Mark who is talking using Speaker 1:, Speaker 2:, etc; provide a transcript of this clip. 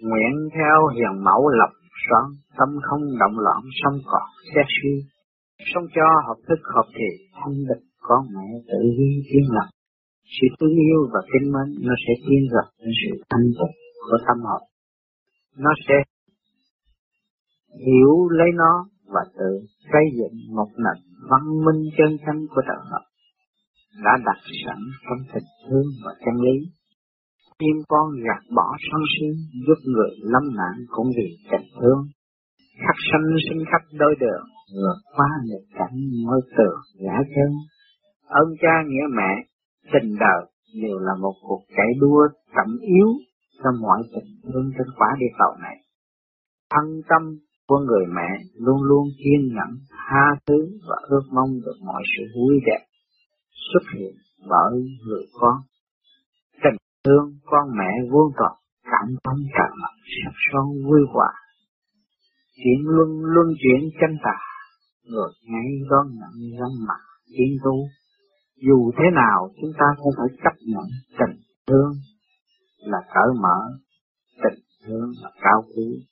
Speaker 1: Nguyện theo hiền mẫu lập soạn, tâm không động loạn sống còn xét suy. Sống cho hợp thức hợp thì thanh địch có mẹ tự vi tiến lập. Sự thương yêu và kính mến nó sẽ tiến lập đến sự thanh tịnh của tâm hồn. Nó sẽ hiểu lấy nó và tự xây dựng một nền văn minh chân chánh của đạo hợp đã đặt sẵn trong tình thương và chân lý. Chim con gạt bỏ sân si giúp người lâm nạn cũng vì tình thương. Khắc sanh sinh khắp đôi đường, ngược qua nghịch cảnh mới tường giả chân. Ơn cha nghĩa mẹ, tình đời đều là một cuộc chạy đua chậm yếu cho mọi tình thương trên quả địa cầu này. Thân tâm của người mẹ luôn luôn kiên nhẫn, tha thứ và ước mong được mọi sự vui đẹp xuất hiện bởi người con. Thương con mẹ vô tận cảm thông tràn mặt sắc son vui hòa. Chuyện luân luân chuyển chân tà, ngược ngay đón nhận răng mặt tiến tu. Dù thế nào chúng ta cũng phải chấp nhận tình thương là cởi mở, tình thương là cao quý,